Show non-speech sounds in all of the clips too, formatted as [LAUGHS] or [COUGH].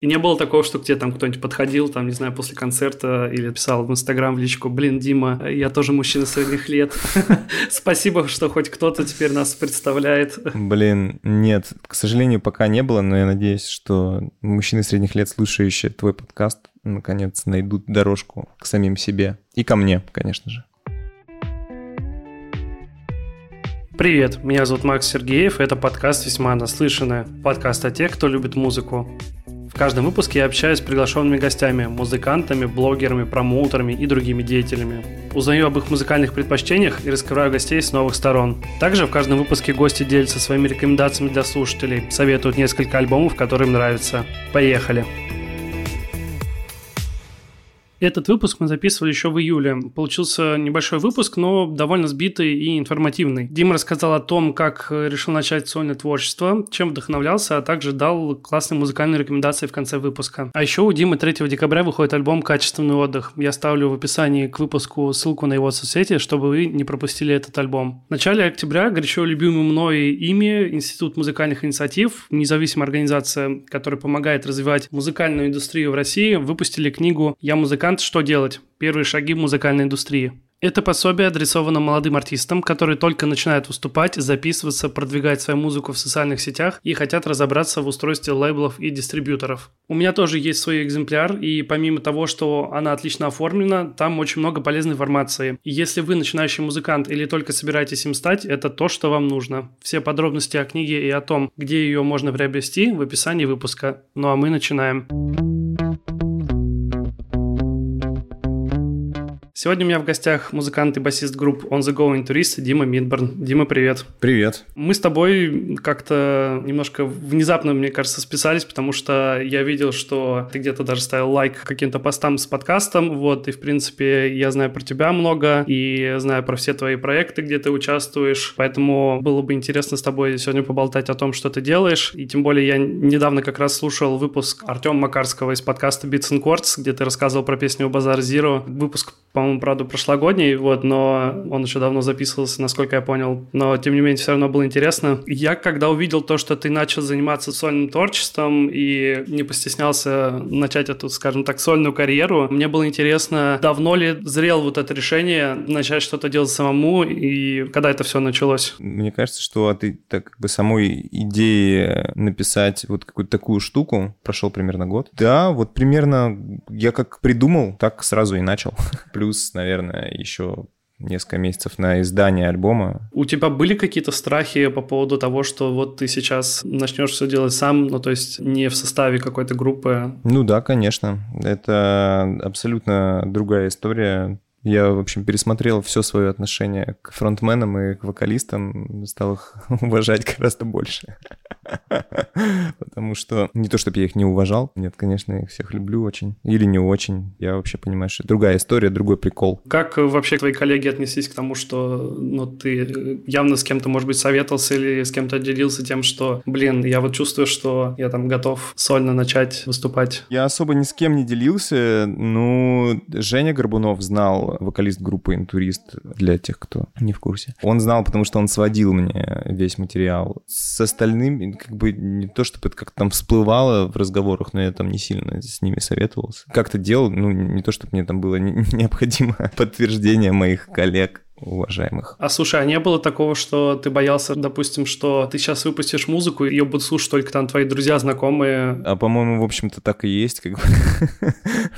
И не было такого, что к тебе там кто-нибудь подходил, там, не знаю, после концерта или писал в Инстаграм в личку, блин, Дима, я тоже мужчина средних лет. [LAUGHS] Спасибо, что хоть кто-то теперь нас представляет. Блин, нет, к сожалению, пока не было, но я надеюсь, что мужчины средних лет, слушающие твой подкаст, наконец найдут дорожку к самим себе. И ко мне, конечно же. Привет, меня зовут Макс Сергеев, это подкаст «Весьма наслышанное». Подкаст о тех, кто любит музыку. Каждом выпуске я общаюсь с приглашенными гостями, музыкантами, блогерами, промоутерами и другими деятелями. Узнаю об их музыкальных предпочтениях и раскрываю гостей с новых сторон. Также в каждом выпуске гости делятся своими рекомендациями для слушателей, советуют несколько альбомов, которые им нравятся. Поехали! Этот выпуск мы записывали еще в июле. Получился небольшой выпуск, но довольно сбитый и информативный. Дима рассказал о том, как решил начать сольное творчество, чем вдохновлялся, а также дал классные музыкальные рекомендации в конце выпуска. А еще у Димы 3 декабря выходит альбом «Качественный отдых». Я ставлю в описании к выпуску ссылку на его соцсети, чтобы вы не пропустили этот альбом. В начале октября горячо любимый мной ими Институт музыкальных инициатив, независимая организация, которая помогает развивать музыкальную индустрию в России, выпустили книгу «Я музыкант музыкант «Что делать? Первые шаги в музыкальной индустрии». Это пособие адресовано молодым артистам, которые только начинают выступать, записываться, продвигать свою музыку в социальных сетях и хотят разобраться в устройстве лейблов и дистрибьюторов. У меня тоже есть свой экземпляр, и помимо того, что она отлично оформлена, там очень много полезной информации. Если вы начинающий музыкант или только собираетесь им стать, это то, что вам нужно. Все подробности о книге и о том, где ее можно приобрести, в описании выпуска. Ну а мы начинаем. Сегодня у меня в гостях музыкант и басист групп On The Go Tourist Дима Мидборн. Дима, привет. Привет. Мы с тобой как-то немножко внезапно, мне кажется, списались, потому что я видел, что ты где-то даже ставил лайк каким-то постам с подкастом, вот, и, в принципе, я знаю про тебя много, и знаю про все твои проекты, где ты участвуешь, поэтому было бы интересно с тобой сегодня поболтать о том, что ты делаешь, и тем более я недавно как раз слушал выпуск Артема Макарского из подкаста Beats and Chords, где ты рассказывал про песню «Базар Zero. Выпуск, по-моему, по-моему, правда, прошлогодний, вот, но он еще давно записывался, насколько я понял. Но, тем не менее, все равно было интересно. Я, когда увидел то, что ты начал заниматься сольным творчеством и не постеснялся начать эту, скажем так, сольную карьеру, мне было интересно, давно ли зрел вот это решение начать что-то делать самому, и когда это все началось? Мне кажется, что от так, как бы самой идеи написать вот какую-то такую штуку прошел примерно год. Да, вот примерно я как придумал, так сразу и начал. [LAUGHS] Плюс плюс, наверное, еще несколько месяцев на издание альбома. У тебя были какие-то страхи по поводу того, что вот ты сейчас начнешь все делать сам, ну то есть не в составе какой-то группы? Ну да, конечно. Это абсолютно другая история. Я, в общем, пересмотрел все свое отношение к фронтменам и к вокалистам, стал их [LAUGHS] уважать гораздо больше. [LAUGHS] Потому что не то, чтобы я их не уважал. Нет, конечно, я их всех люблю очень. Или не очень. Я вообще понимаю, что другая история, другой прикол. Как вообще твои коллеги отнеслись к тому, что ну, ты явно с кем-то, может быть, советовался или с кем-то делился тем, что, блин, я вот чувствую, что я там готов сольно начать выступать? Я особо ни с кем не делился. Ну, Женя Горбунов знал, вокалист группы «Интурист», для тех, кто не в курсе. Он знал, потому что он сводил мне весь материал. С остальными как бы не то, чтобы это как-то там всплывало в разговорах, но я там не сильно с ними советовался. Как-то делал, ну, не то, чтобы мне там было [LAUGHS] необходимо подтверждение моих коллег уважаемых. А слушай, а не было такого, что ты боялся, допустим, что ты сейчас выпустишь музыку, и ее будут слушать только там твои друзья, знакомые? А по-моему, в общем-то, так и есть, как бы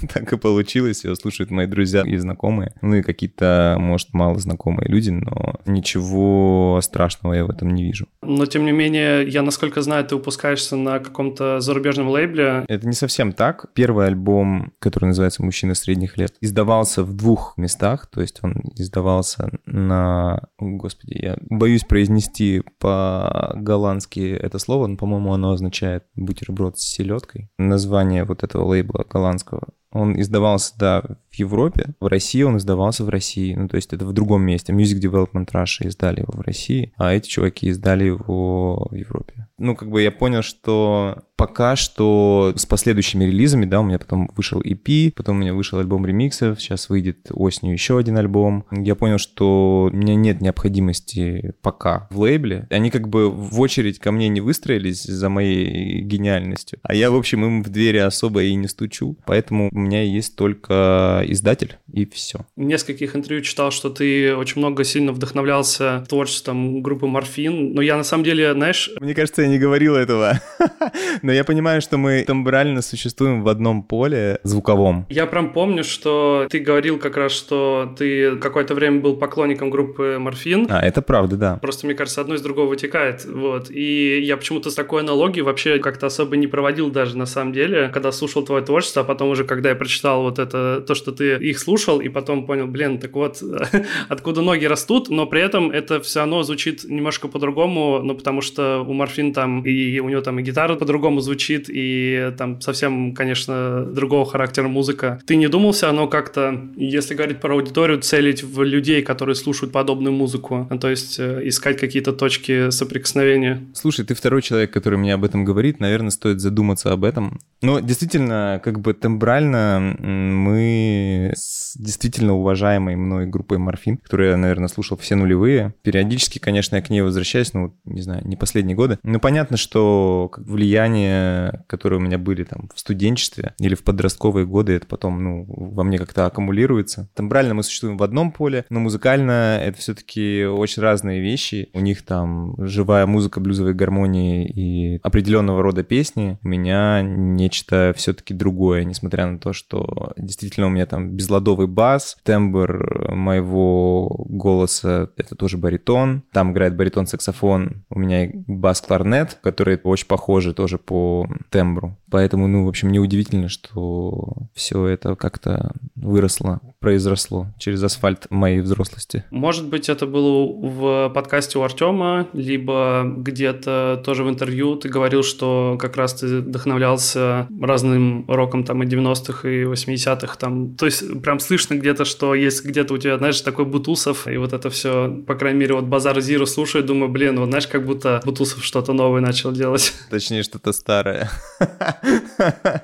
[LAUGHS] так и получилось. Ее слушают мои друзья и знакомые. Ну и какие-то, может, мало знакомые люди, но ничего страшного я в этом не вижу. Но, тем не менее, я, насколько знаю, ты выпускаешься на каком-то зарубежном лейбле. Это не совсем так. Первый альбом, который называется «Мужчина средних лет», издавался в двух местах, то есть он издавался на... Господи, я боюсь произнести по-голландски это слово, но, по-моему, оно означает бутерброд с селедкой. Название вот этого лейбла голландского Он издавался, да, в Европе. В России он издавался в России. Ну, то есть это в другом месте. Music Development Russia издали его в России, а эти чуваки издали его в Европе. Ну, как бы я понял, что пока что с последующими релизами, да, у меня потом вышел EP, потом у меня вышел альбом ремиксов, сейчас выйдет осенью еще один альбом. Я понял, что у меня нет необходимости пока в лейбле. Они как бы в очередь ко мне не выстроились за моей гениальностью, а я, в общем, им в двери особо и не стучу. Поэтому у меня есть только издатель, и все. В нескольких интервью читал, что ты очень много сильно вдохновлялся творчеством группы Морфин, но я на самом деле, знаешь... Мне кажется, я не говорил этого, [LAUGHS] но я понимаю, что мы тембрально существуем в одном поле звуковом. Я прям помню, что ты говорил как раз, что ты какое-то время был поклонником группы Морфин. А, это правда, да. Просто, мне кажется, одно из другого вытекает, вот. И я почему-то с такой аналогией вообще как-то особо не проводил даже на самом деле, когда слушал твое творчество, а потом уже, когда я прочитал вот это, то, что ты их слушал, и потом понял, блин, так вот, [LAUGHS] откуда ноги растут, но при этом это все равно звучит немножко по-другому, ну, потому что у Морфин там и у него там и гитара по-другому звучит, и там совсем, конечно, другого характера музыка. Ты не думал все равно как-то, если говорить про аудиторию, целить в людей, которые слушают подобную музыку, то есть э, искать какие-то точки соприкосновения? Слушай, ты второй человек, который мне об этом говорит, наверное, стоит задуматься об этом. Но действительно, как бы тембрально мы с действительно уважаемой мной группой Морфин, которую я, наверное, слушал все нулевые. Периодически, конечно, я к ней возвращаюсь, ну, не знаю, не последние годы. Но понятно, что влияние, которое у меня были там в студенчестве или в подростковые годы, это потом, ну, во мне как-то аккумулируется. Тембрально мы существуем в одном поле, но музыкально это все-таки очень разные вещи. У них там живая музыка, блюзовые гармонии и определенного рода песни. У меня нечто все-таки другое, несмотря на то, что действительно у меня там безладовый бас, тембр моего голоса — это тоже баритон. Там играет баритон-саксофон, у меня бас-кларнет, который очень похожи тоже по тембру. Поэтому, ну, в общем, неудивительно, что все это как-то выросло, произросло через асфальт моей взрослости. Может быть, это было в подкасте у Артема, либо где-то тоже в интервью ты говорил, что как раз ты вдохновлялся разным роком там и 90-х, и 80-х там. То есть прям слышно где-то, что есть где-то у тебя, знаешь, такой Бутусов, и вот это все, по крайней мере, вот Базар Зиру слушаю, думаю, блин, вот знаешь, как будто Бутусов что-то новое начал делать. Точнее, что-то старое. [LAUGHS]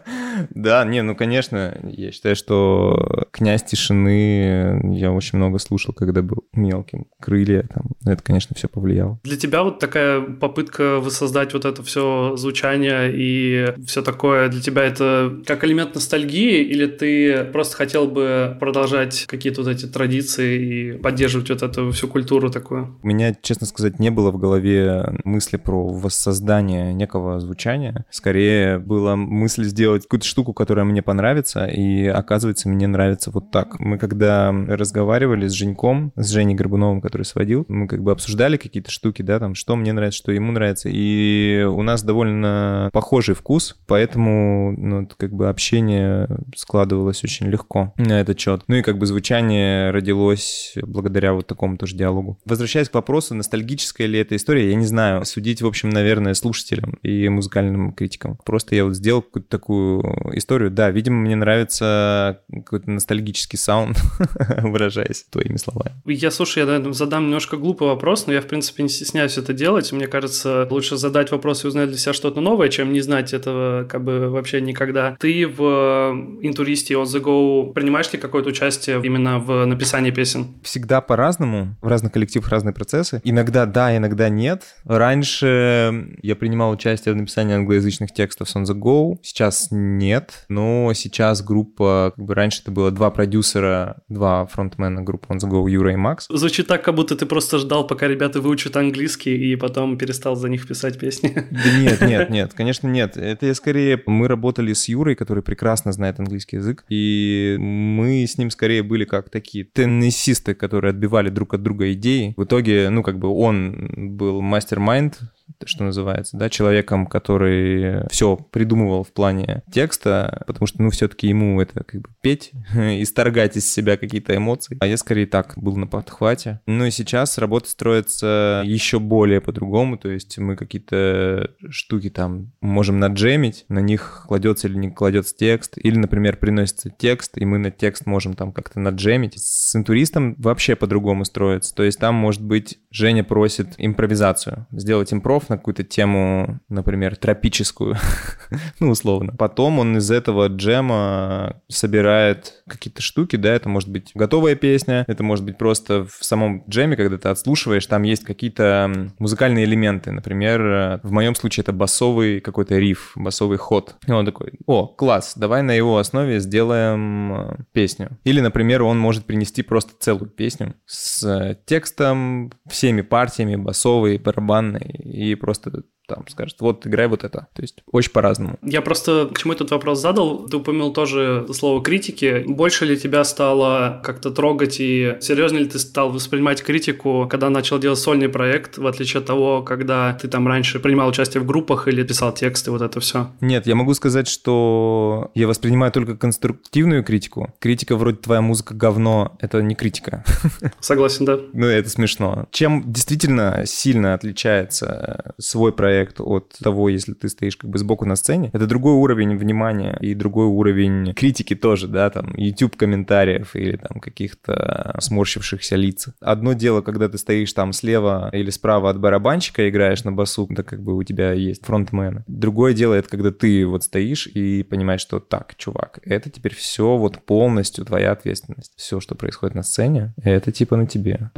Да, не, ну, конечно, я считаю, что «Князь тишины» я очень много слушал, когда был мелким. «Крылья», там, это, конечно, все повлияло. Для тебя вот такая попытка воссоздать вот это все звучание и все такое, для тебя это как элемент ностальгии, или ты просто хотел бы продолжать какие-то вот эти традиции и поддерживать вот эту всю культуру такую? У меня, честно сказать, не было в голове мысли про воссоздание некого звучания. Скорее была мысль сделать какую-то штуку, которая мне понравится, и оказывается, мне нравится вот так. Мы когда разговаривали с Женьком, с Женей Горбуновым, который сводил, мы как бы обсуждали какие-то штуки, да, там, что мне нравится, что ему нравится, и у нас довольно похожий вкус, поэтому, ну, как бы общение складывалось очень легко на этот счет. Ну и как бы звучание родилось благодаря вот такому тоже диалогу. Возвращаясь к вопросу, ностальгическая ли эта история, я не знаю. Судить, в общем, наверное, слушателям и музыкальным критикам. Просто я вот сделал какую-то такую историю. Да, видимо, мне нравится какой-то ностальгический саунд, [LAUGHS] выражаясь твоими словами. Я, слушай, я наверное, задам немножко глупый вопрос, но я, в принципе, не стесняюсь это делать. Мне кажется, лучше задать вопрос и узнать для себя что-то новое, чем не знать этого как бы вообще никогда. Ты в интуристе On The Go принимаешь ли какое-то участие именно в написании песен? Всегда по-разному. В разных коллективах разные процессы. Иногда да, иногда нет. Раньше я принимал участие в написании англоязычных текстов с On The Go. Сейчас нет. Но сейчас группа, как бы раньше это было два продюсера, два фронтмена группы On The Go, Юра и Макс. Звучит так, как будто ты просто ждал, пока ребята выучат английский, и потом перестал за них писать песни. Да нет, нет, нет, конечно нет. Это я скорее... Мы работали с Юрой, который прекрасно знает английский язык, и мы с ним скорее были как такие теннисисты, которые отбивали друг от друга идеи. В итоге, ну, как бы он был мастер-майнд что называется, да, человеком, который все придумывал в плане текста, потому что, ну, все-таки ему это как бы петь, [LAUGHS] исторгать из себя какие-то эмоции. А я скорее так был на подхвате. Ну и сейчас работа строится еще более по-другому, то есть мы какие-то штуки там можем наджемить, на них кладется или не кладется текст, или, например, приносится текст, и мы на текст можем там как-то наджемить. С интуристом вообще по-другому строится, то есть там может быть Женя просит импровизацию, сделать импров на какую-то тему, например, тропическую, [LAUGHS] ну, условно. Потом он из этого джема собирает какие-то штуки, да, это может быть готовая песня, это может быть просто в самом джеме, когда ты отслушиваешь, там есть какие-то музыкальные элементы, например, в моем случае это басовый какой-то риф, басовый ход. И он такой, о, класс, давай на его основе сделаем э, песню. Или, например, он может принести просто целую песню с текстом, всеми партиями, басовой, барабанной, и просто там скажет, вот играй вот это. То есть очень по-разному. Я просто к чему этот вопрос задал? Ты упомянул тоже слово критики. Больше ли тебя стало как-то трогать и серьезно ли ты стал воспринимать критику, когда начал делать сольный проект, в отличие от того, когда ты там раньше принимал участие в группах или писал тексты, вот это все? Нет, я могу сказать, что я воспринимаю только конструктивную критику. Критика вроде «твоя музыка говно» — это не критика. [LAUGHS] Согласен, да. Ну, это смешно. Чем действительно сильно отличается свой проект проект от того, если ты стоишь как бы сбоку на сцене. Это другой уровень внимания и другой уровень критики тоже, да, там, YouTube комментариев или там каких-то сморщившихся лиц. Одно дело, когда ты стоишь там слева или справа от барабанщика, играешь на басу, да как бы у тебя есть фронтмен. Другое дело, это когда ты вот стоишь и понимаешь, что так, чувак, это теперь все вот полностью твоя ответственность. Все, что происходит на сцене, это типа на тебе.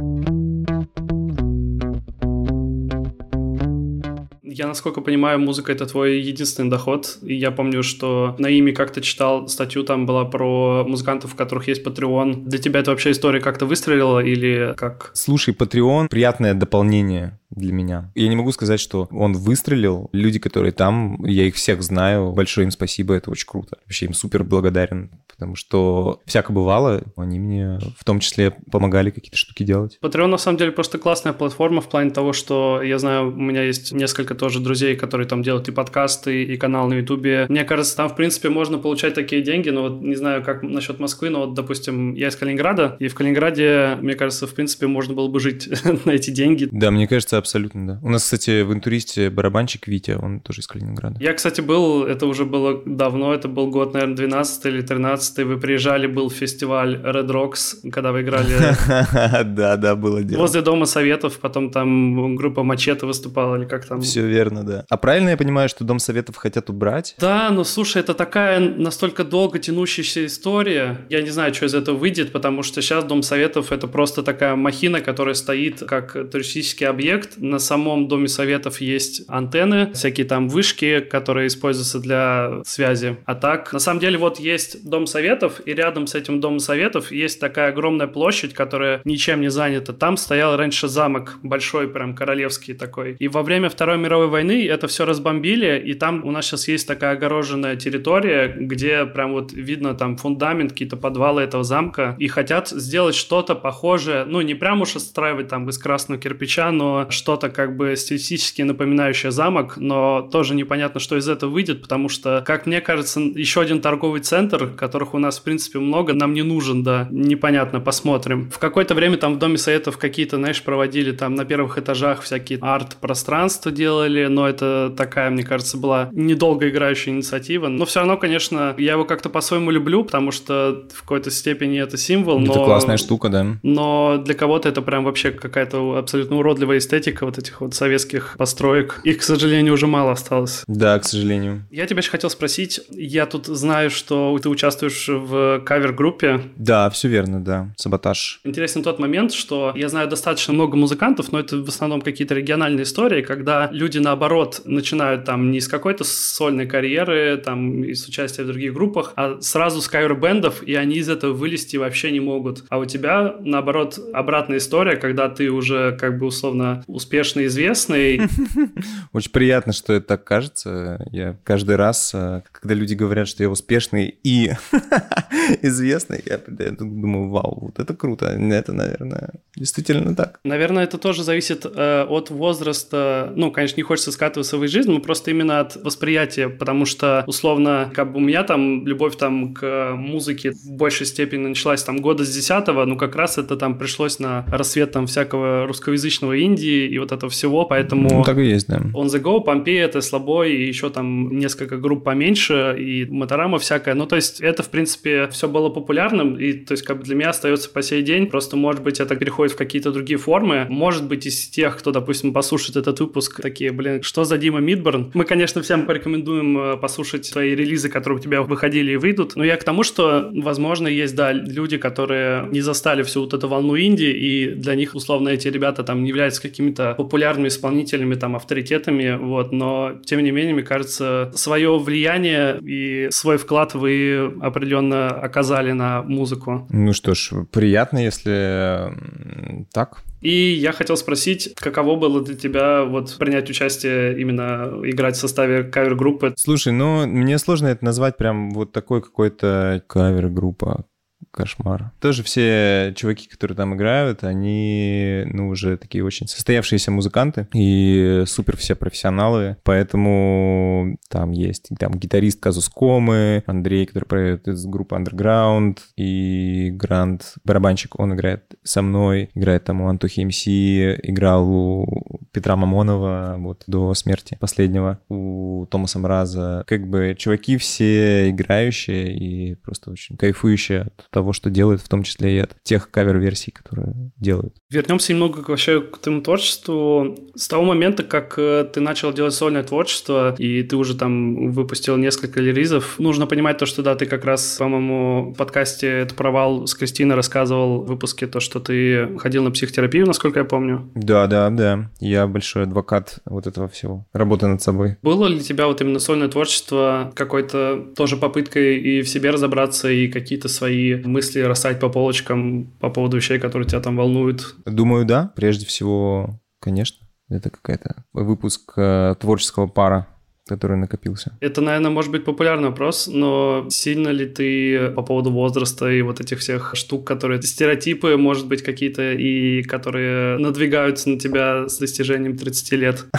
Я, насколько понимаю, музыка — это твой единственный доход. И я помню, что на ими как-то читал статью, там была про музыкантов, у которых есть Patreon. Для тебя это вообще история как-то выстрелила или как? Слушай, Patreon — приятное дополнение для меня. Я не могу сказать, что он выстрелил. Люди, которые там, я их всех знаю. Большое им спасибо, это очень круто. Вообще им супер благодарен, потому что всяко бывало, они мне в том числе помогали какие-то штуки делать. Patreon на самом деле просто классная платформа в плане того, что я знаю, у меня есть несколько тоже друзей, которые там делают и подкасты, и канал на Ютубе. Мне кажется, там, в принципе, можно получать такие деньги, но вот не знаю, как насчет Москвы, но вот, допустим, я из Калининграда, и в Калининграде, мне кажется, в принципе, можно было бы жить [LAUGHS] на эти деньги. Да, мне кажется, абсолютно, да. У нас, кстати, в интуристе барабанщик Витя, он тоже из Калининграда. Я, кстати, был, это уже было давно, это был год, наверное, 12 или 13 вы приезжали, был фестиваль Red Rocks, когда вы играли... [LAUGHS] Да, да, было дело. Возле Дома Советов, потом там группа Мачете выступала, или как там? Все верно, да. А правильно я понимаю, что Дом Советов хотят убрать? Да, но слушай, это такая настолько долго тянущаяся история. Я не знаю, что из этого выйдет, потому что сейчас Дом Советов это просто такая махина, которая стоит как туристический объект. На самом Доме Советов есть антенны, всякие там вышки, которые используются для связи. А так, на самом деле, вот есть Дом Советов, и рядом с этим Домом Советов есть такая огромная площадь, которая ничем не занята. Там стоял раньше замок, большой прям королевский такой. И во время Второй мировой войны это все разбомбили, и там у нас сейчас есть такая огороженная территория, где прям вот видно там фундамент, какие-то подвалы этого замка, и хотят сделать что-то похожее, ну, не прям уж отстраивать там из красного кирпича, но что-то как бы стилистически напоминающее замок, но тоже непонятно, что из этого выйдет, потому что, как мне кажется, еще один торговый центр, которых у нас, в принципе, много, нам не нужен, да, непонятно, посмотрим. В какое-то время там в Доме Советов какие-то, знаешь, проводили там на первых этажах всякие арт-пространства делали, но это такая, мне кажется, была недолго играющая инициатива. Но все равно, конечно, я его как-то по-своему люблю, потому что в какой-то степени это символ. Это но... классная штука, да. Но для кого-то это прям вообще какая-то абсолютно уродливая эстетика вот этих вот советских построек. Их, к сожалению, уже мало осталось. Да, к сожалению. Я тебя еще хотел спросить. Я тут знаю, что ты участвуешь в кавер-группе. Да, все верно, да. Саботаж. Интересен тот момент, что я знаю достаточно много музыкантов, но это в основном какие-то региональные истории, когда люди, наоборот, начинают там не с какой-то сольной карьеры, там, и с участия в других группах, а сразу с кавер-бендов, и они из этого вылезти вообще не могут. А у тебя, наоборот, обратная история, когда ты уже, как бы, условно, успешный, известный. [LAUGHS] Очень приятно, что это так кажется. Я каждый раз, э, когда люди говорят, что я успешный и [LAUGHS] известный. Я, я думаю, вау, вот это круто. Это, наверное, действительно так. Наверное, это тоже зависит э, от возраста. Ну, конечно, не хочется скатываться в их жизнь, но просто именно от восприятия, потому что, условно, как бы у меня там любовь там к музыке в большей степени началась там года с десятого, ну, как раз это там пришлось на рассвет там всякого русскоязычного Индии и вот этого всего, поэтому... Ну, так и есть, да. On the Go, Помпея, это слабой, и еще там несколько групп поменьше, и Моторама всякая. Ну, то есть это, в принципе, все было популярным, и то есть как бы для меня остается по сей день. Просто, может быть, это переходит в какие-то другие формы. Может быть, из тех, кто, допустим, послушает этот выпуск, такие, блин, что за Дима Мидборн? Мы, конечно, всем порекомендуем э, послушать твои релизы, которые у тебя выходили и выйдут. Но я к тому, что, возможно, есть, да, люди, которые не застали всю вот эту волну Индии, и для них, условно, эти ребята там не являются какими-то популярными исполнителями, там, авторитетами, вот, но, тем не менее, мне кажется, свое влияние и свой вклад вы определенно оказали на музыку. Ну что ж, приятно, если так. И я хотел спросить, каково было для тебя вот принять участие именно играть в составе кавер-группы? Слушай, ну мне сложно это назвать прям вот такой какой-то кавер-группа кошмар. Тоже все чуваки, которые там играют, они, ну, уже такие очень состоявшиеся музыканты и супер все профессионалы, поэтому там есть там гитарист Казус Комы, Андрей, который поет из группы Underground, и Грант, барабанщик, он играет со мной, играет там у Антохи МС, играл у Петра Мамонова вот до смерти последнего, у Томаса Мраза. Как бы чуваки все играющие и просто очень кайфующие от того, что делают, в том числе и от тех кавер-версий, которые делают. Вернемся немного вообще к твоему творчеству. С того момента, как э, ты начал делать сольное творчество, и ты уже там выпустил несколько релизов, нужно понимать то, что да, ты как раз, по-моему, в подкасте «Это провал» с Кристиной рассказывал в выпуске то, что ты ходил на психотерапию, насколько я помню. Да, да, да. Я большой адвокат вот этого всего. Работа над собой. Было ли тебя вот именно сольное творчество какой-то тоже попыткой и в себе разобраться, и какие-то свои мысли расставить по полочкам по поводу вещей, которые тебя там волнуют? Думаю, да. Прежде всего, конечно. Это какая-то выпуск э, творческого пара который накопился? Это, наверное, может быть популярный вопрос, но сильно ли ты по поводу возраста и вот этих всех штук, которые стереотипы, может быть, какие-то и которые надвигаются на тебя с достижением 30 лет? [LAUGHS]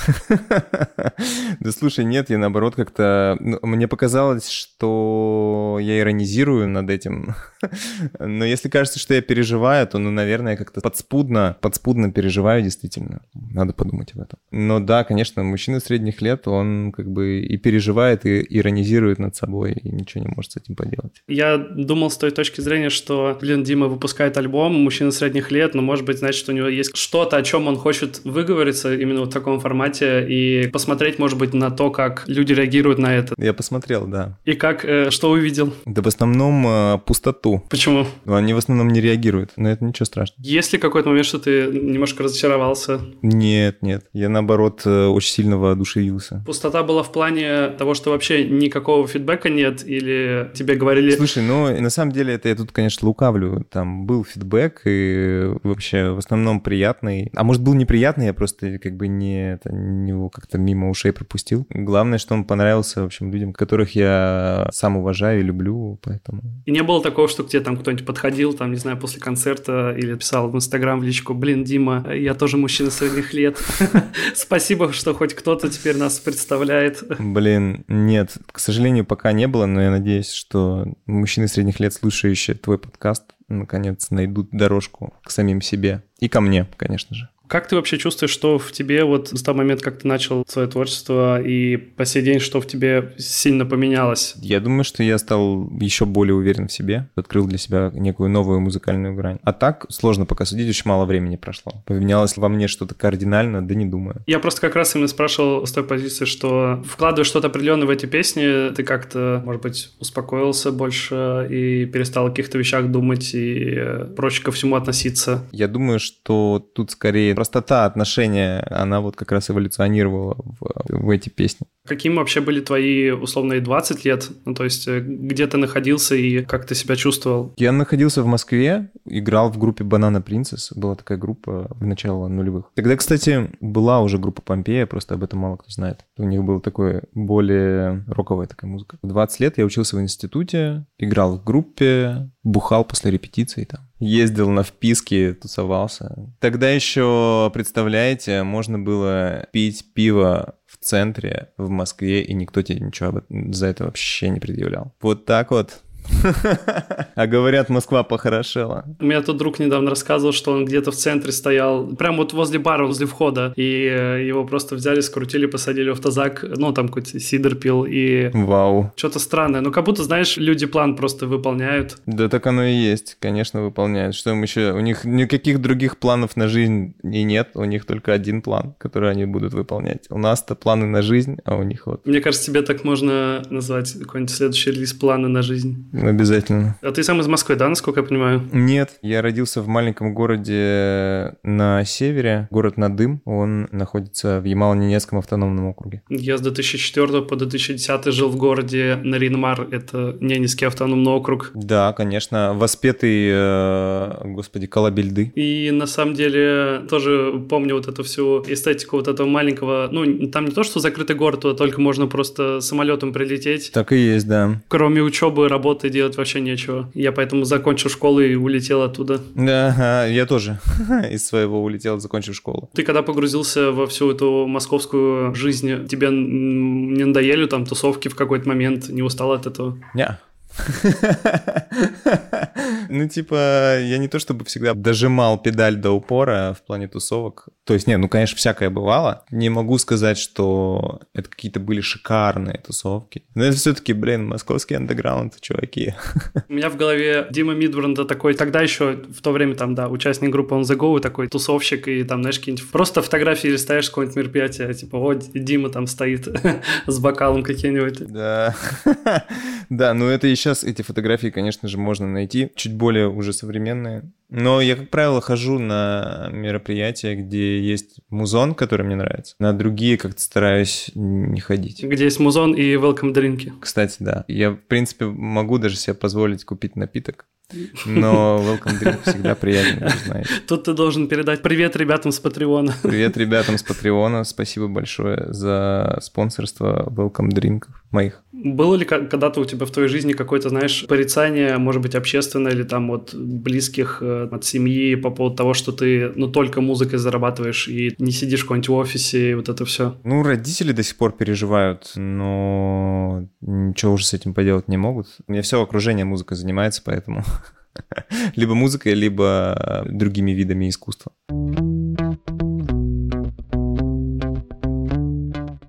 Да слушай, нет, я наоборот как-то... Ну, мне показалось, что я иронизирую над этим. [LAUGHS] Но если кажется, что я переживаю, то, ну, наверное, как-то подспудно, подспудно переживаю действительно. Надо подумать об этом. Но да, конечно, мужчина средних лет, он как бы и переживает, и иронизирует над собой, и ничего не может с этим поделать. Я думал с той точки зрения, что, блин, Дима выпускает альбом, мужчина средних лет, но, может быть, значит, у него есть что-то, о чем он хочет выговориться именно в таком формате, и посмотреть, может быть, на то, как люди реагируют на это. Я посмотрел, да. И как, э, что увидел? Да в основном э, пустоту. Почему? Они в основном не реагируют, но это ничего страшного. Есть ли какой-то момент, что ты немножко разочаровался? Нет, нет. Я, наоборот, э, очень сильно воодушевился. Пустота была в плане того, что вообще никакого фидбэка нет, или тебе говорили... Слушай, ну, на самом деле, это я тут, конечно, лукавлю. Там был фидбэк, и вообще в основном приятный. А может, был неприятный, я просто как бы не, это, него как-то мимо ушей пропустил. Главное, что он понравился, в общем, людям, которых я сам уважаю и люблю, поэтому... И не было такого, что к тебе там кто-нибудь подходил, там, не знаю, после концерта или писал в Инстаграм в личку, блин, Дима, я тоже мужчина средних лет. [LAUGHS] Спасибо, что хоть кто-то теперь нас представляет. Блин, нет, к сожалению, пока не было, но я надеюсь, что мужчины средних лет, слушающие твой подкаст, наконец найдут дорожку к самим себе и ко мне, конечно же. Как ты вообще чувствуешь, что в тебе вот с того момента, как ты начал свое творчество и по сей день, что в тебе сильно поменялось? Я думаю, что я стал еще более уверен в себе, открыл для себя некую новую музыкальную грань. А так сложно пока судить, очень мало времени прошло. Поменялось во мне что-то кардинально, да не думаю. Я просто как раз именно спрашивал с той позиции, что вкладывая что-то определенное в эти песни, ты как-то, может быть, успокоился больше и перестал о каких-то вещах думать и проще ко всему относиться. Я думаю, что тут скорее простота отношения, она вот как раз эволюционировала в, в эти песни. Какими вообще были твои условные 20 лет? Ну, то есть, э, где ты находился и как ты себя чувствовал? Я находился в Москве, играл в группе Banana Princess. Была такая группа в начало нулевых. Тогда, кстати, была уже группа Помпея, просто об этом мало кто знает. У них была такой более роковая такая музыка. В 20 лет я учился в институте, играл в группе, бухал после репетиций там. Ездил на вписки, тусовался. Тогда еще, представляете, можно было пить пиво в центре, в Москве, и никто тебе ничего за это вообще не предъявлял. Вот так вот [LAUGHS] А говорят, Москва похорошела. У меня тут друг недавно рассказывал, что он где-то в центре стоял, прям вот возле бара, возле входа, и э, его просто взяли, скрутили, посадили в тазак, ну, там какой-то сидр пил, и... Вау. Что-то странное. Ну, как будто, знаешь, люди план просто выполняют. Да так оно и есть, конечно, выполняют. Что им еще... У них никаких других планов на жизнь и нет, у них только один план, который они будут выполнять. У нас-то планы на жизнь, а у них вот... Мне кажется, тебе так можно назвать какой-нибудь следующий релиз планы на жизнь. Обязательно. А ты сам из Москвы, да, насколько я понимаю? Нет, я родился в маленьком городе на севере, город Надым. Он находится в Ямало-Ненецком автономном округе. Я с 2004 по 2010 жил в городе Наринмар, это Ненецкий автономный округ. Да, конечно, воспетый, э, господи, колобельды. И на самом деле тоже помню вот эту всю эстетику вот этого маленького, ну, там не то, что закрытый город, туда только можно просто самолетом прилететь. Так и есть, да. Кроме учебы, работы и делать вообще нечего. Я поэтому закончил школу и улетел оттуда. Да, я тоже [LAUGHS] из своего улетел, закончив школу. Ты когда погрузился во всю эту московскую жизнь, тебе не надоели там тусовки в какой-то момент? Не устал от этого? Не. [LAUGHS] Ну, типа, я не то чтобы всегда дожимал педаль до упора в плане тусовок. То есть, нет, ну, конечно, всякое бывало. Не могу сказать, что это какие-то были шикарные тусовки. Но это все-таки, блин, московский андеграунд, чуваки. [LAUGHS] У меня в голове Дима Мидбранда такой, тогда еще в то время там, да, участник группы On The Go, такой тусовщик, и там, знаешь, какие-нибудь просто фотографии листаешь с какого-нибудь мероприятия, типа, вот Дима там стоит [LAUGHS] с бокалом каким-нибудь. Да. [LAUGHS] Да, ну это и сейчас эти фотографии, конечно же, можно найти. Чуть более уже современные. Но я, как правило, хожу на мероприятия, где есть музон, который мне нравится. На другие как-то стараюсь не ходить. Где есть музон и welcome дринки. Кстати, да. Я, в принципе, могу даже себе позволить купить напиток. [LAUGHS] Но welcome drink всегда приятно, вы знаете. Тут ты должен передать привет ребятам с Патреона. Привет ребятам с Патреона. Спасибо большое за спонсорство welcome дринков моих. Было ли когда-то у тебя в твоей жизни какое-то, знаешь, порицание, может быть, общественное или там от близких, э, от семьи по поводу того, что ты, ну, только музыкой зарабатываешь и не сидишь в каком-нибудь офисе и вот это все? Ну, родители до сих пор переживают, но ничего уже с этим поделать не могут. У меня все окружение музыкой занимается, поэтому [LAUGHS] [LAUGHS] либо музыкой, либо другими видами искусства.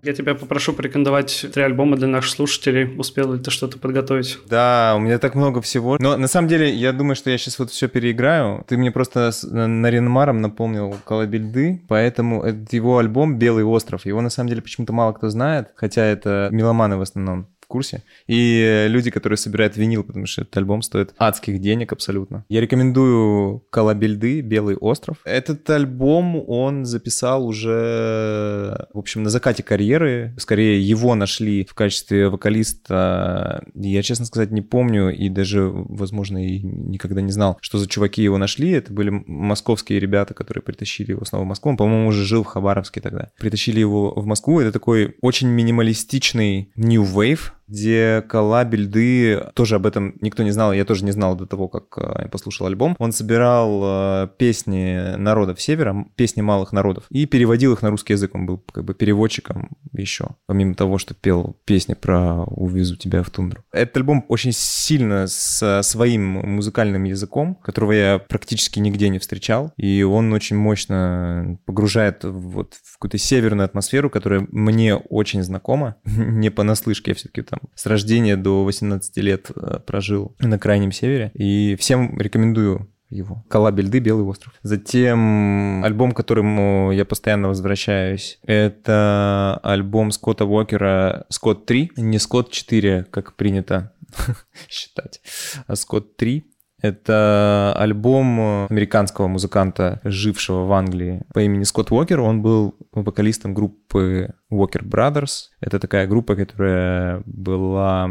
Я тебя попрошу порекомендовать три альбома для наших слушателей. Успел ли ты что-то подготовить? Да, у меня так много всего. Но на самом деле, я думаю, что я сейчас вот все переиграю. Ты мне просто с Наринмаром напомнил Колобельды, поэтому этот его альбом «Белый остров», его на самом деле почему-то мало кто знает, хотя это меломаны в основном курсе. И люди, которые собирают винил, потому что этот альбом стоит адских денег абсолютно. Я рекомендую Колобельды, Белый остров. Этот альбом он записал уже, в общем, на закате карьеры. Скорее, его нашли в качестве вокалиста. Я, честно сказать, не помню и даже, возможно, и никогда не знал, что за чуваки его нашли. Это были московские ребята, которые притащили его снова в Москву. Он, по-моему, уже жил в Хабаровске тогда. Притащили его в Москву. Это такой очень минималистичный new wave, где коллабельды, тоже об этом никто не знал, я тоже не знал до того, как э, я послушал альбом. Он собирал э, песни народов Севера, песни малых народов, и переводил их на русский язык. Он был как бы переводчиком еще, помимо того, что пел песни про «Увезу тебя в тундру». Этот альбом очень сильно с своим музыкальным языком, которого я практически нигде не встречал, и он очень мощно погружает вот в какую-то северную атмосферу, которая мне очень знакома, [LAUGHS] не понаслышке, я все-таки там с рождения до 18 лет э, прожил на Крайнем Севере. И всем рекомендую его. Коллабельды «Белый остров». Затем альбом, к которому я постоянно возвращаюсь, это альбом Скотта Уокера «Скотт 3». Не «Скотт 4», как принято [LAUGHS] считать, а «Скотт 3». Это альбом американского музыканта, жившего в Англии по имени Скотт Уокер. Он был вокалистом группы Walker Brothers. Это такая группа, которая была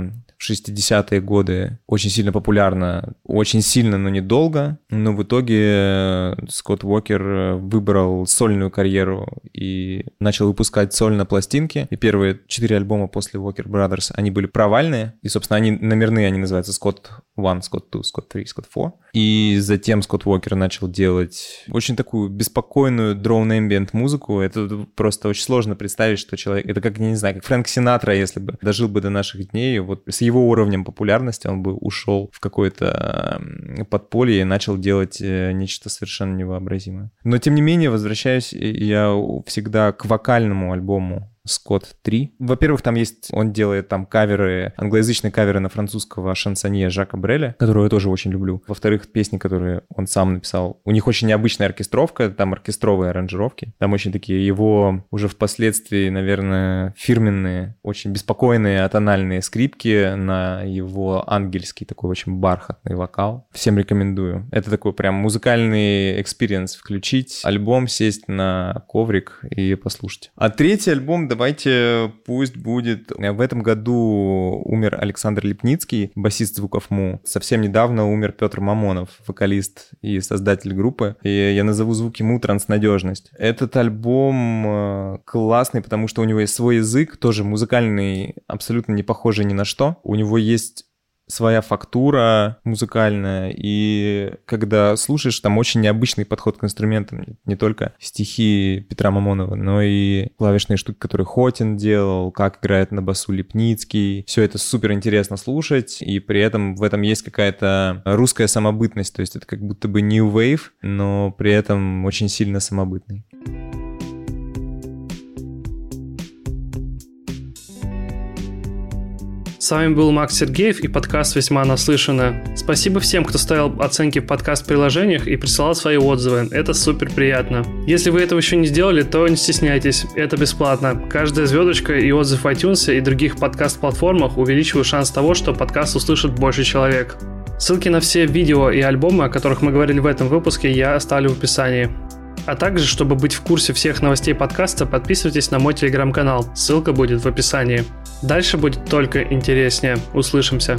60-е годы очень сильно популярна, очень сильно, но недолго, но в итоге э, Скотт Уокер э, выбрал сольную карьеру и начал выпускать сольно пластинки, и первые четыре альбома после Walker Brothers, они были провальные, и, собственно, они номерные, они называются Scott 1, Scott 2, Scott 3, Scott 4. И затем Скотт Уокер начал делать очень такую беспокойную drone ambient музыку. Это просто очень сложно представить, что человек... Это как, не знаю, как Фрэнк Синатра, если бы дожил бы до наших дней, вот с его уровнем популярности он бы ушел в какое-то подполье и начал делать э, нечто совершенно невообразимое. Но, тем не менее, возвращаюсь я всегда к вокальному альбому Скотт 3. Во-первых, там есть, он делает там каверы, англоязычные каверы на французского шансонье Жака Бреля, которого я тоже очень люблю. Во-вторых, песни, которые он сам написал. У них очень необычная оркестровка, там оркестровые аранжировки. Там очень такие его уже впоследствии, наверное, фирменные, очень беспокойные атональные скрипки на его ангельский такой очень бархатный вокал. Всем рекомендую. Это такой прям музыкальный experience включить, альбом, сесть на коврик и послушать. А третий альбом давайте пусть будет... В этом году умер Александр Липницкий, басист звуков Му. Совсем недавно умер Петр Мамонов, вокалист и создатель группы. И я назову звуки Му «Транснадежность». Этот альбом э, классный, потому что у него есть свой язык, тоже музыкальный, абсолютно не похожий ни на что. У него есть своя фактура музыкальная, и когда слушаешь, там очень необычный подход к инструментам, не только стихи Петра Мамонова, но и клавишные штуки, которые Хотин делал, как играет на басу Лепницкий. Все это супер интересно слушать, и при этом в этом есть какая-то русская самобытность, то есть это как будто бы new wave, но при этом очень сильно самобытный. С вами был Макс Сергеев и подкаст «Весьма наслышано». Спасибо всем, кто ставил оценки в подкаст-приложениях и присылал свои отзывы. Это супер приятно. Если вы этого еще не сделали, то не стесняйтесь, это бесплатно. Каждая звездочка и отзыв в iTunes и других подкаст-платформах увеличивают шанс того, что подкаст услышит больше человек. Ссылки на все видео и альбомы, о которых мы говорили в этом выпуске, я оставлю в описании. А также, чтобы быть в курсе всех новостей подкаста, подписывайтесь на мой телеграм-канал. Ссылка будет в описании. Дальше будет только интереснее. Услышимся.